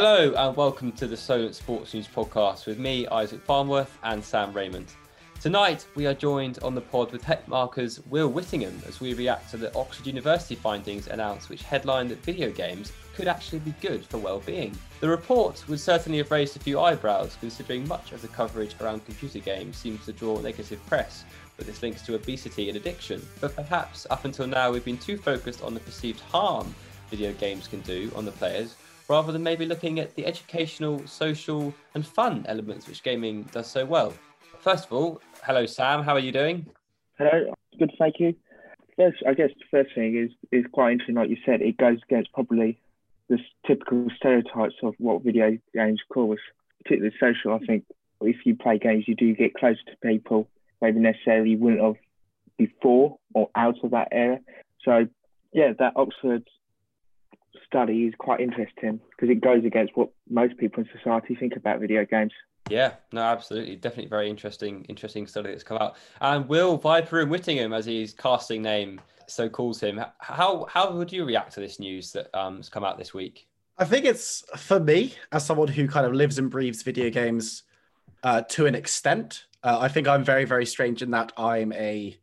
Hello and welcome to the Solent Sports News podcast with me, Isaac Farnworth, and Sam Raymond. Tonight, we are joined on the pod with Marker's Will Whittingham as we react to the Oxford University findings announced, which headline that video games could actually be good for well-being. The report would certainly have raised a few eyebrows, considering much of the coverage around computer games seems to draw negative press, with its links to obesity and addiction. But perhaps up until now, we've been too focused on the perceived harm video games can do on the players, rather than maybe looking at the educational, social, and fun elements which gaming does so well. First of all, hello Sam, how are you doing? Hello, good, thank you. First, I guess the first thing is is quite interesting, like you said, it goes against probably the typical stereotypes of what video games cause, particularly social. I think if you play games, you do get closer to people, maybe necessarily you wouldn't have before or out of that era. So, yeah, that Oxford study is quite interesting because it goes against what most people in society think about video games. Yeah, no, absolutely, definitely very interesting, interesting study that's come out. And Will Viper and Whittingham, as his casting name so calls him, how how would you react to this news that um, has come out this week? I think it's for me as someone who kind of lives and breathes video games uh, to an extent. Uh, I think I'm very very strange in that I'm a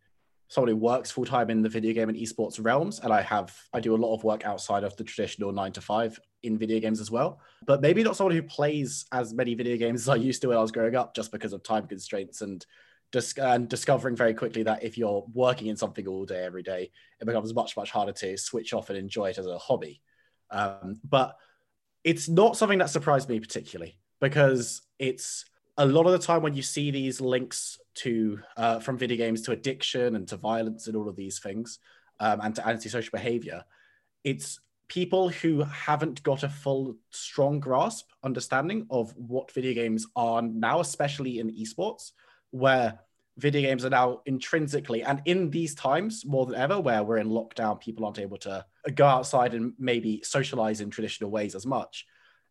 someone who works full time in the video game and esports realms, and I have I do a lot of work outside of the traditional nine to five in video games as well. But maybe not someone who plays as many video games as I used to when I was growing up, just because of time constraints and dis- and discovering very quickly that if you're working in something all day every day, it becomes much much harder to switch off and enjoy it as a hobby. Um, but it's not something that surprised me particularly because it's a lot of the time when you see these links to uh, from video games to addiction and to violence and all of these things um, and to antisocial behavior it's people who haven't got a full strong grasp understanding of what video games are now especially in esports where video games are now intrinsically and in these times more than ever where we're in lockdown people aren't able to go outside and maybe socialize in traditional ways as much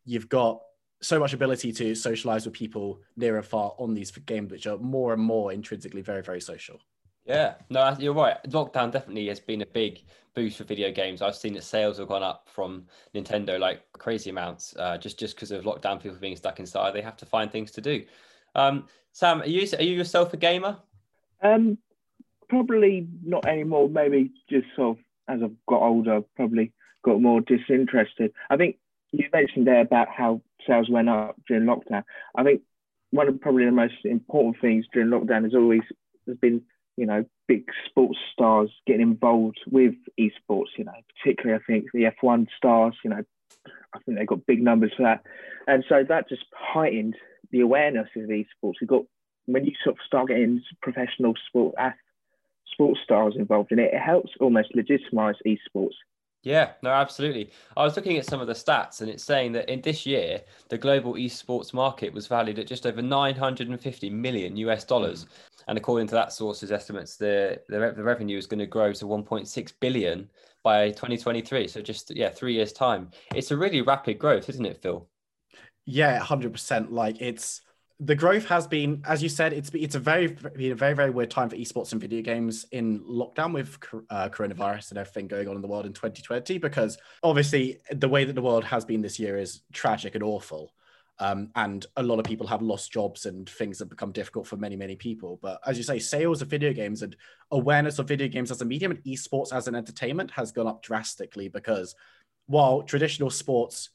you've got so much ability to socialize with people near and far on these games, which are more and more intrinsically very, very social. Yeah, no, you're right. Lockdown definitely has been a big boost for video games. I've seen that sales have gone up from Nintendo like crazy amounts, uh, just just because of lockdown, people being stuck inside. They have to find things to do. Um, Sam, are you are you yourself a gamer? Um, probably not anymore. Maybe just sort of as I've got older, probably got more disinterested. I think you mentioned there about how sales went up during lockdown. I think one of probably the most important things during lockdown has always has been, you know, big sports stars getting involved with esports. You know, particularly I think the F1 stars. You know, I think they got big numbers for that, and so that just heightened the awareness of esports. We got when you sort of start getting professional sport sports stars involved in it, it helps almost legitimize esports. Yeah, no, absolutely. I was looking at some of the stats, and it's saying that in this year, the global esports market was valued at just over 950 million US dollars. Mm. And according to that source's estimates, the, the, the revenue is going to grow to 1.6 billion by 2023. So just, yeah, three years' time. It's a really rapid growth, isn't it, Phil? Yeah, 100%. Like it's, the growth has been, as you said, it's it's a very been a very very weird time for esports and video games in lockdown with uh, coronavirus and everything going on in the world in 2020. Because obviously, the way that the world has been this year is tragic and awful, um, and a lot of people have lost jobs and things have become difficult for many many people. But as you say, sales of video games and awareness of video games as a medium and esports as an entertainment has gone up drastically because while traditional sports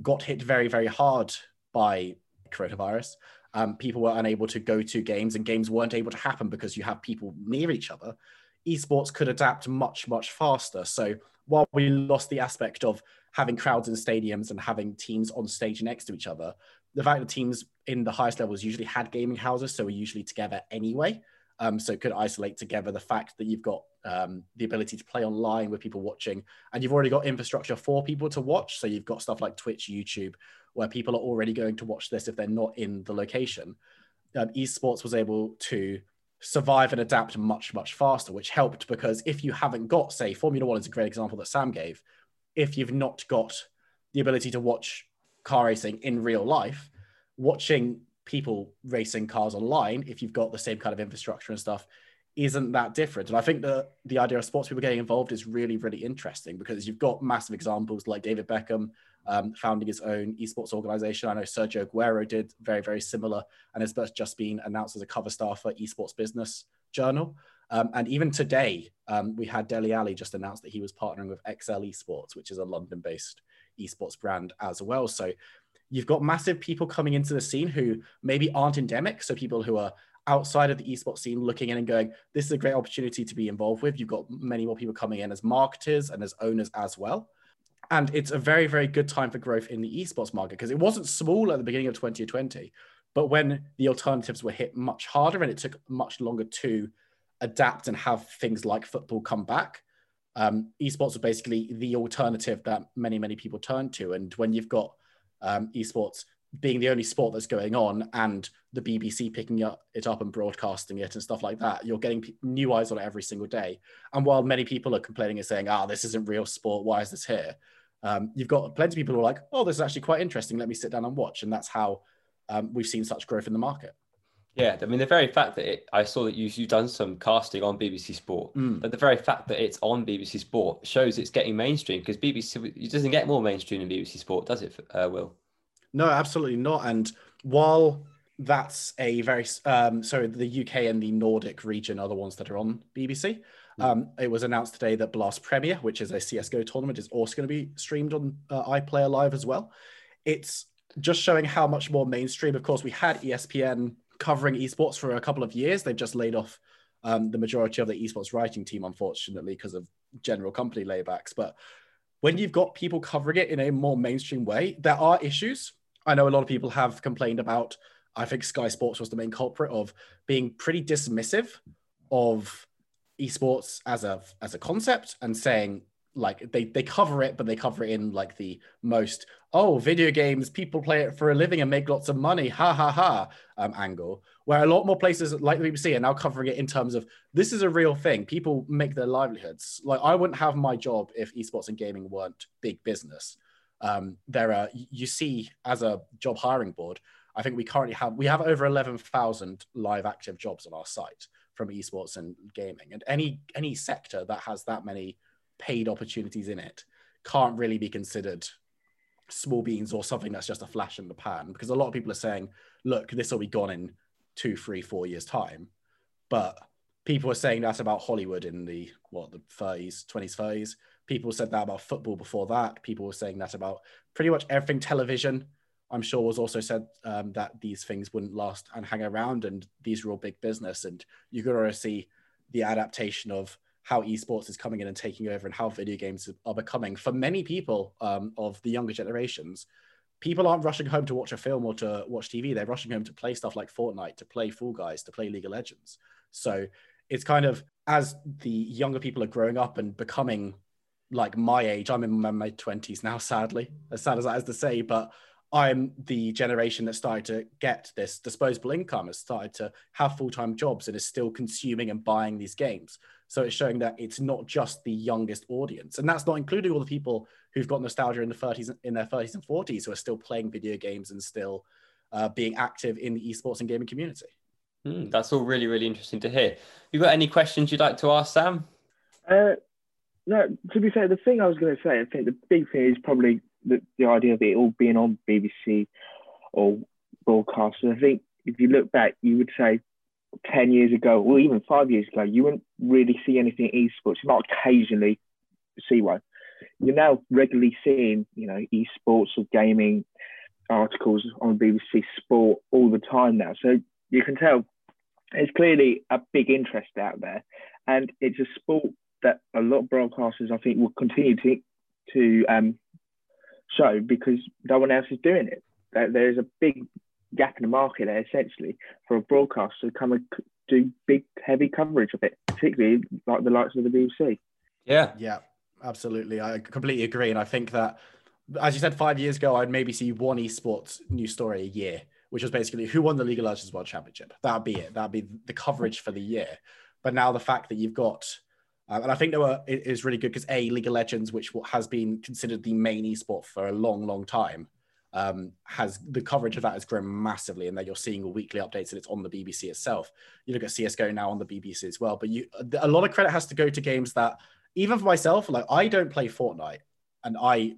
got hit very very hard by coronavirus um, people were unable to go to games and games weren't able to happen because you have people near each other, esports could adapt much, much faster. So while we lost the aspect of having crowds in stadiums and having teams on stage next to each other, the fact that teams in the highest levels usually had gaming houses, so were usually together anyway. Um, so could isolate together the fact that you've got um, the ability to play online with people watching, and you've already got infrastructure for people to watch. So you've got stuff like Twitch, YouTube, where people are already going to watch this if they're not in the location. Um, esports was able to survive and adapt much, much faster, which helped because if you haven't got, say, Formula One is a great example that Sam gave. If you've not got the ability to watch car racing in real life, watching people racing cars online, if you've got the same kind of infrastructure and stuff, isn't that different. And I think that the idea of sports people getting involved is really, really interesting because you've got massive examples like David Beckham, um, founding his own esports organization. I know Sergio Aguero did very, very similar and has just been announced as a cover star for Esports Business Journal. Um, and even today, um, we had Dele Alli just announced that he was partnering with Excel Esports, which is a London based esports brand as well. So you've got massive people coming into the scene who maybe aren't endemic. So people who are outside of the esports scene looking in and going, this is a great opportunity to be involved with. You've got many more people coming in as marketers and as owners as well. And it's a very, very good time for growth in the esports market because it wasn't small at the beginning of 2020. But when the alternatives were hit much harder and it took much longer to adapt and have things like football come back, um, esports are basically the alternative that many, many people turn to. And when you've got um, esports being the only sport that's going on and the BBC picking up, it up and broadcasting it and stuff like that, you're getting new eyes on it every single day. And while many people are complaining and saying, ah, oh, this isn't real sport, why is this here? Um, you've got plenty of people who are like, oh, this is actually quite interesting. Let me sit down and watch. And that's how um, we've seen such growth in the market. Yeah, I mean the very fact that it, I saw that you you've done some casting on BBC Sport, mm. but the very fact that it's on BBC Sport shows it's getting mainstream because BBC it doesn't get more mainstream than BBC Sport, does it? Uh, Will? No, absolutely not. And while that's a very um, so the UK and the Nordic region are the ones that are on BBC. Mm. Um, it was announced today that Blast Premier, which is a CS:GO tournament, is also going to be streamed on uh, iPlayer Live as well. It's just showing how much more mainstream. Of course, we had ESPN covering esports for a couple of years. They've just laid off um, the majority of the esports writing team, unfortunately, because of general company laybacks. But when you've got people covering it in a more mainstream way, there are issues. I know a lot of people have complained about. I think Sky Sports was the main culprit of being pretty dismissive of esports as a as a concept and saying like they they cover it, but they cover it in like the most oh video games people play it for a living and make lots of money ha ha ha um, angle. Where a lot more places like the BBC are now covering it in terms of this is a real thing. People make their livelihoods. Like I wouldn't have my job if esports and gaming weren't big business. Um, there are you see as a job hiring board. I think we currently have we have over eleven thousand live active jobs on our site from esports and gaming, and any any sector that has that many paid opportunities in it can't really be considered small beans or something that's just a flash in the pan because a lot of people are saying look this will be gone in two three four years time but people are saying that about hollywood in the what the 30s 20s 30s people said that about football before that. People were saying that about pretty much everything television. I'm sure was also said um, that these things wouldn't last and hang around and these are all big business. And you could already see the adaptation of how esports is coming in and taking over and how video games are becoming. For many people um, of the younger generations people aren't rushing home to watch a film or to watch tv they're rushing home to play stuff like fortnite to play Fall Guys to play league of legends. So it's kind of as the younger people are growing up and becoming like my age i'm in my mid 20s now sadly as sad as that is to say but I'm the generation that started to get this disposable income, has started to have full time jobs, and is still consuming and buying these games. So it's showing that it's not just the youngest audience, and that's not including all the people who've got nostalgia in the 30s, in their 30s and 40s, who are still playing video games and still uh, being active in the esports and gaming community. Mm, that's all really, really interesting to hear. You got any questions you'd like to ask, Sam? Uh, no, to be fair, the thing I was going to say, I think the big thing is probably the, the idea of it all being on BBC or broadcast. I think if you look back, you would say 10 years ago, or even five years ago, you wouldn't really see anything esports. You might occasionally see one. You're now regularly seeing, you know, esports or gaming articles on BBC Sport all the time now. So you can tell it's clearly a big interest out there. And it's a sport that a lot of broadcasters, I think, will continue to, to um, show because no one else is doing it. There's a big gap in the market there essentially for a broadcaster to come and do big heavy coverage of it, particularly like the likes of the BBC. Yeah, yeah, absolutely. I completely agree, and I think that as you said five years ago, I'd maybe see one esports news story a year, which was basically who won the League of Legends World Championship. That'd be it. That'd be the coverage for the year. But now the fact that you've got um, and I think there were, it is really good because a League of Legends, which has been considered the main esport for a long, long time, um, has the coverage of that has grown massively, and that you're seeing weekly updates, and it's on the BBC itself. You look at CS:GO now on the BBC as well, but you a lot of credit has to go to games that even for myself, like I don't play Fortnite, and I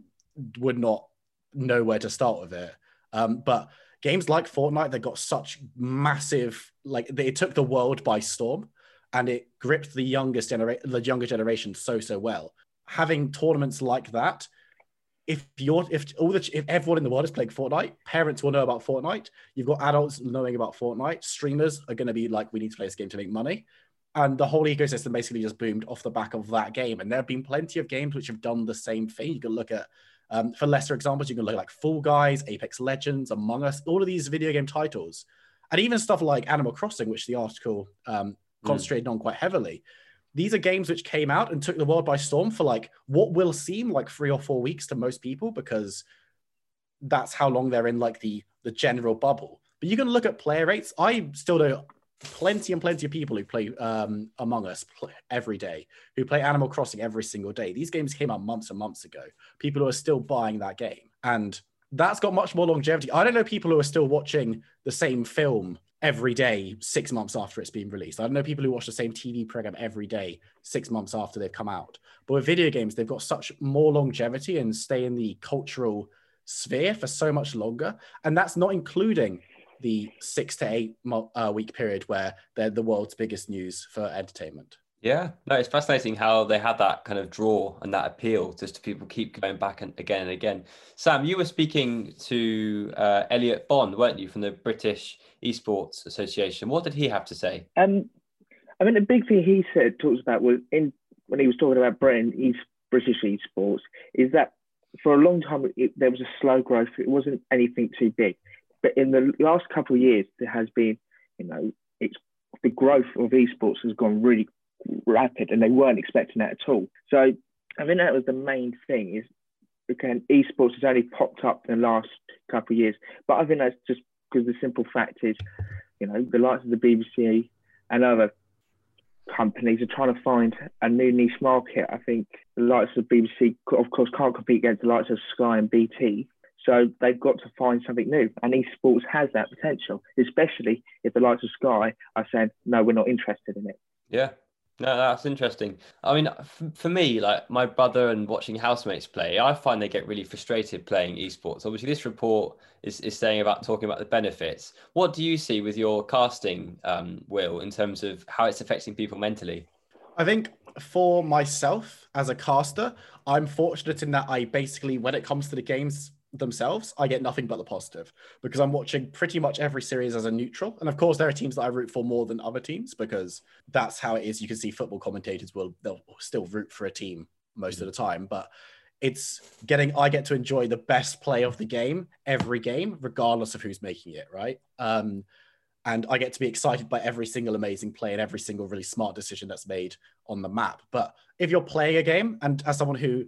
would not know where to start with it. Um, but games like Fortnite, they got such massive, like they took the world by storm, and it gripped the youngest generation, the younger generation so so well. Having tournaments like that, if you're if all the if everyone in the world is playing Fortnite, parents will know about Fortnite. You've got adults knowing about Fortnite. Streamers are going to be like, we need to play this game to make money and the whole ecosystem basically just boomed off the back of that game. And there have been plenty of games which have done the same thing. You can look at, um, for lesser examples, you can look at like Fall Guys, Apex Legends, Among Us, all of these video game titles, and even stuff like Animal Crossing, which the article um. Concentrated mm. on quite heavily. These are games which came out and took the world by storm for like what will seem like three or four weeks to most people because that's how long they're in like the the general bubble. But you can look at player rates. I still don't plenty and plenty of people who play um, Among Us every day, who play Animal Crossing every single day. These games came out months and months ago. People who are still buying that game. And that's got much more longevity. I don't know people who are still watching the same film every day six months after it's been released. I don't know people who watch the same TV program every day six months after they've come out. But with video games, they've got such more longevity and stay in the cultural sphere for so much longer. And that's not including the six to eight uh, week period where they're the world's biggest news for entertainment. Yeah, no, it's fascinating how they had that kind of draw and that appeal just to people keep going back and again and again. Sam, you were speaking to uh, Elliot Bond, weren't you, from the British Esports Association? What did he have to say? Um, I mean, the big thing he said talks about was in when he was talking about Britain, East British esports, is that for a long time it, there was a slow growth. It wasn't anything too big. But in the last couple of years, there has been, you know, it's the growth of esports has gone really rapid, and they weren't expecting that at all. So I think that was the main thing. Is again, esports has only popped up in the last couple of years, but I think that's just because the simple fact is, you know, the likes of the BBC and other companies are trying to find a new niche market. I think the likes of BBC, of course, can't compete against the likes of Sky and BT, so they've got to find something new. And esports has that potential, especially if the likes of Sky are saying, no, we're not interested in it. Yeah. No, that's interesting. I mean, for me, like my brother and watching housemates play, I find they get really frustrated playing esports. Obviously, this report is, is saying about talking about the benefits. What do you see with your casting, um, Will, in terms of how it's affecting people mentally? I think for myself as a caster, I'm fortunate in that I basically, when it comes to the games themselves, I get nothing but the positive because I'm watching pretty much every series as a neutral. And of course, there are teams that I root for more than other teams because that's how it is. You can see football commentators will they'll still root for a team most mm-hmm. of the time, but it's getting I get to enjoy the best play of the game every game, regardless of who's making it, right? Um, and I get to be excited by every single amazing play and every single really smart decision that's made on the map. But if you're playing a game, and as someone who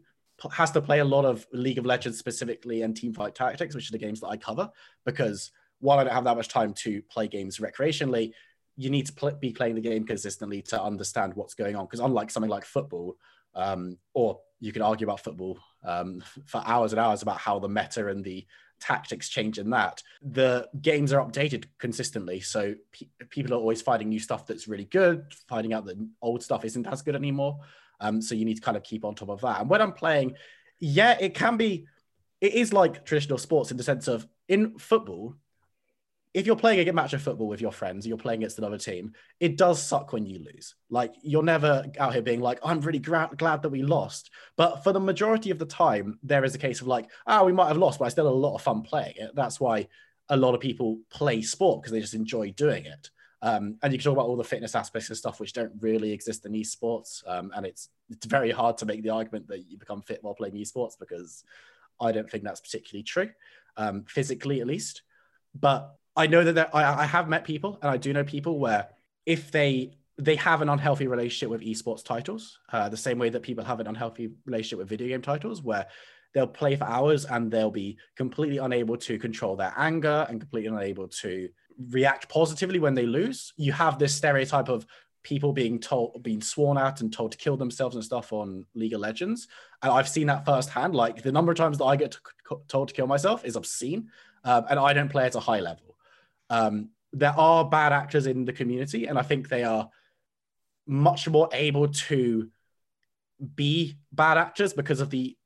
has to play a lot of League of Legends specifically and Teamfight Tactics, which are the games that I cover, because while I don't have that much time to play games recreationally, you need to pl- be playing the game consistently to understand what's going on. Because unlike something like football, um, or you can argue about football um, for hours and hours about how the meta and the tactics change in that, the games are updated consistently. So pe- people are always finding new stuff that's really good, finding out that old stuff isn't as good anymore. Um, so you need to kind of keep on top of that. And when I'm playing, yeah, it can be, it is like traditional sports in the sense of in football, if you're playing a match of football with your friends, you're playing against another team, it does suck when you lose. Like you're never out here being like, I'm really gra- glad that we lost. But for the majority of the time, there is a case of like, oh, we might have lost, but I still had a lot of fun playing it. That's why a lot of people play sport because they just enjoy doing it. Um, and you can talk about all the fitness aspects and stuff which don't really exist in esports. Um, and it's it's very hard to make the argument that you become fit while playing esports because I don't think that's particularly true, um, physically at least. But I know that I, I have met people, and I do know people where if they they have an unhealthy relationship with esports titles, uh, the same way that people have an unhealthy relationship with video game titles, where they'll play for hours and they'll be completely unable to control their anger and completely unable to react positively when they lose. You have this stereotype of people being told, being sworn at and told to kill themselves and stuff on League of Legends. And I've seen that firsthand. Like the number of times that I get to, told to kill myself is obscene. Um, and I don't play at a high level. Um, there are bad actors in the community, and I think they are much more able to be bad actors because of the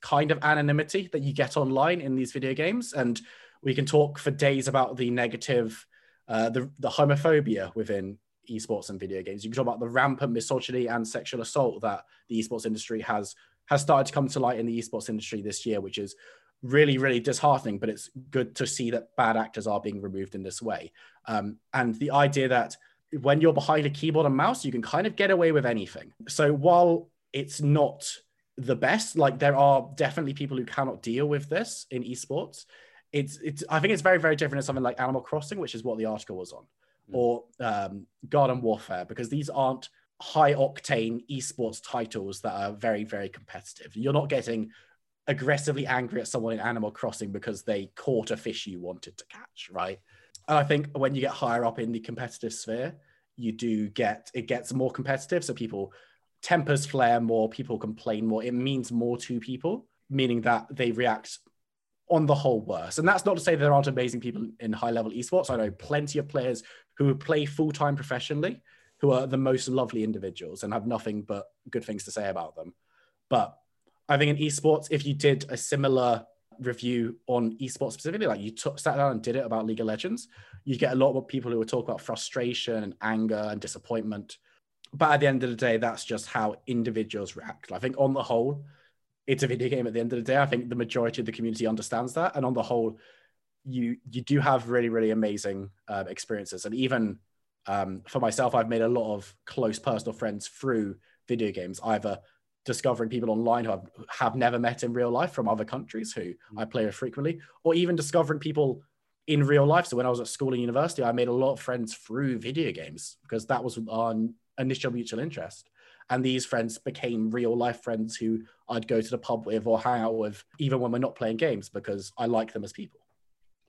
kind of anonymity that you get online in these video games. And we can talk for days about the negative, uh, the, the homophobia within esports and video games. You can talk about the rampant misogyny and sexual assault that the esports industry has has started to come to light in the esports industry this year, which is really, really disheartening. But it's good to see that bad actors are being removed in this way. Um, and the idea that when you're behind a keyboard and mouse, you can kind of get away with anything. So while it's not the best, like there are definitely people who cannot deal with this in esports. It's, it's I think it's very, very different in something like Animal Crossing, which is what the article was on, mm. or um, Garden Warfare, because these aren't high octane esports titles that are very, very competitive. You're not getting aggressively angry at someone in Animal Crossing because they caught a fish you wanted to catch, right? And I think when you get higher up in the competitive sphere, you do get it gets more competitive. So people tempers flare more, people complain more. It means more to people, meaning that they react on the whole worse. And that's not to say there aren't amazing people in high level esports. I know plenty of players who play full time professionally who are the most lovely individuals and have nothing but good things to say about them. But I think in esports, if you did a similar review on esports specifically, like you sat down and did it about League of Legends, you get a lot of people who would talk about frustration and anger and disappointment. But at the end of the day, that's just how individuals react. I think on the whole, it's a video game at the end of the day. I think the majority of the community understands that. And on the whole, you you do have really, really amazing uh, experiences. And even um, for myself, I've made a lot of close personal friends through video games, either discovering people online who I've, have never met in real life from other countries who mm-hmm. I play with frequently, or even discovering people in real life. So when I was at school and university, I made a lot of friends through video games because that was our initial mutual interest. And these friends became real life friends who I'd go to the pub with or hang out with, even when we're not playing games, because I like them as people.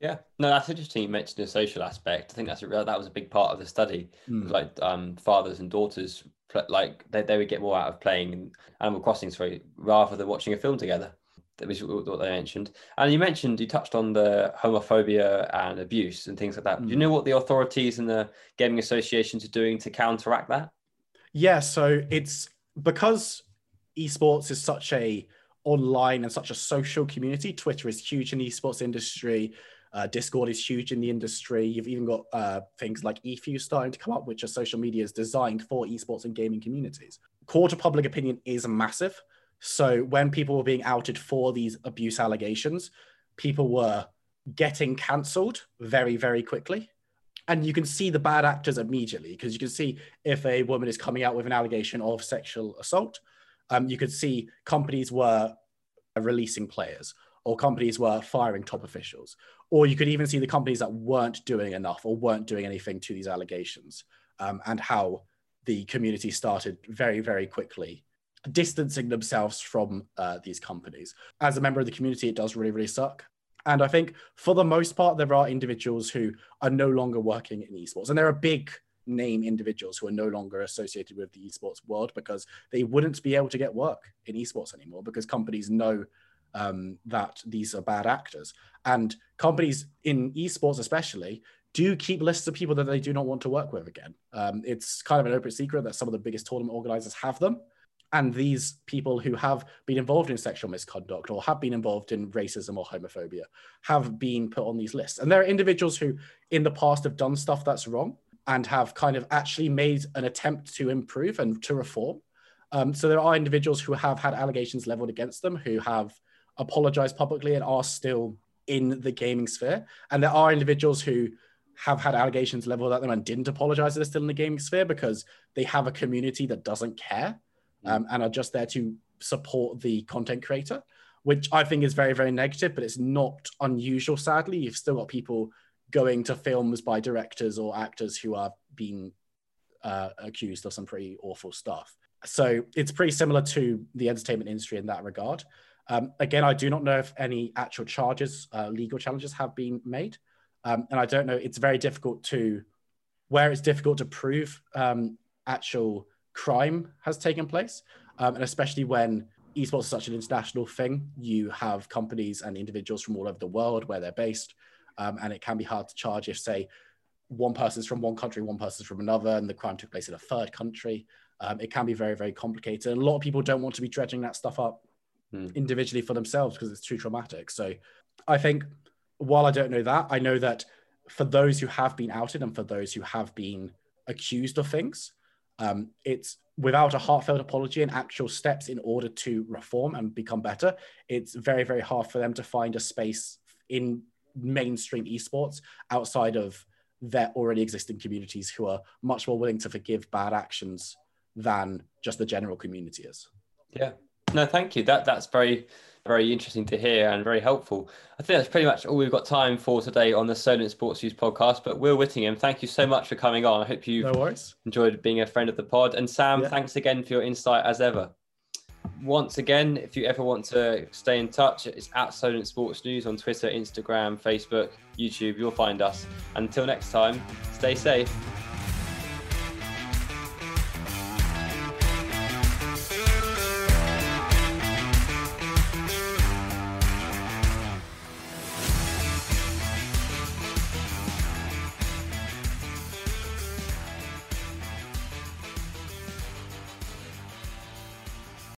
Yeah, no, that's interesting. You mentioned the social aspect. I think that's a, that was a big part of the study. Mm. Like um, fathers and daughters like they, they would get more out of playing Animal Crossing, sorry, rather than watching a film together. That was what they mentioned. And you mentioned you touched on the homophobia and abuse and things like that. Mm. Do you hmm. know what the authorities and the gaming associations are doing to counteract that? Yeah, so it's because esports is such a online and such a social community. Twitter is huge in the esports industry. Uh, Discord is huge in the industry. You've even got uh, things like eFuse starting to come up, which are social medias designed for esports and gaming communities. Court of public opinion is massive. So when people were being outed for these abuse allegations, people were getting cancelled very, very quickly. And you can see the bad actors immediately because you can see if a woman is coming out with an allegation of sexual assault. Um, you could see companies were releasing players or companies were firing top officials. Or you could even see the companies that weren't doing enough or weren't doing anything to these allegations um, and how the community started very, very quickly distancing themselves from uh, these companies. As a member of the community, it does really, really suck. And I think for the most part, there are individuals who are no longer working in esports. And there are big name individuals who are no longer associated with the esports world because they wouldn't be able to get work in esports anymore because companies know um, that these are bad actors. And companies in esports, especially, do keep lists of people that they do not want to work with again. Um, it's kind of an open secret that some of the biggest tournament organizers have them. And these people who have been involved in sexual misconduct or have been involved in racism or homophobia have been put on these lists. And there are individuals who, in the past, have done stuff that's wrong and have kind of actually made an attempt to improve and to reform. Um, so there are individuals who have had allegations leveled against them who have apologized publicly and are still in the gaming sphere. And there are individuals who have had allegations leveled at them and didn't apologize that are still in the gaming sphere because they have a community that doesn't care. Um, and are just there to support the content creator, which I think is very, very negative, but it's not unusual, sadly. You've still got people going to films by directors or actors who are being uh, accused of some pretty awful stuff. So it's pretty similar to the entertainment industry in that regard. Um, again, I do not know if any actual charges, uh, legal challenges have been made. Um, and I don't know, it's very difficult to, where it's difficult to prove um, actual crime has taken place. Um, and especially when esports is such an international thing, you have companies and individuals from all over the world where they're based. Um, and it can be hard to charge if, say, one person's from one country, one person's from another, and the crime took place in a third country. Um, it can be very, very complicated. And a lot of people don't want to be dredging that stuff up hmm. individually for themselves because it's too traumatic. So I think while I don't know that, I know that for those who have been outed and for those who have been accused of things, um, it's without a heartfelt apology and actual steps in order to reform and become better. It's very, very hard for them to find a space in mainstream esports outside of their already existing communities who are much more willing to forgive bad actions than just the general community is. Yeah. No, thank you. That that's very very interesting to hear and very helpful. I think that's pretty much all we've got time for today on the Solent Sports News podcast. But Will Whittingham, thank you so much for coming on. I hope you've no enjoyed being a friend of the pod. And Sam, yeah. thanks again for your insight as ever. Once again, if you ever want to stay in touch, it's at Solent Sports News on Twitter, Instagram, Facebook, YouTube. You'll find us. Until next time, stay safe.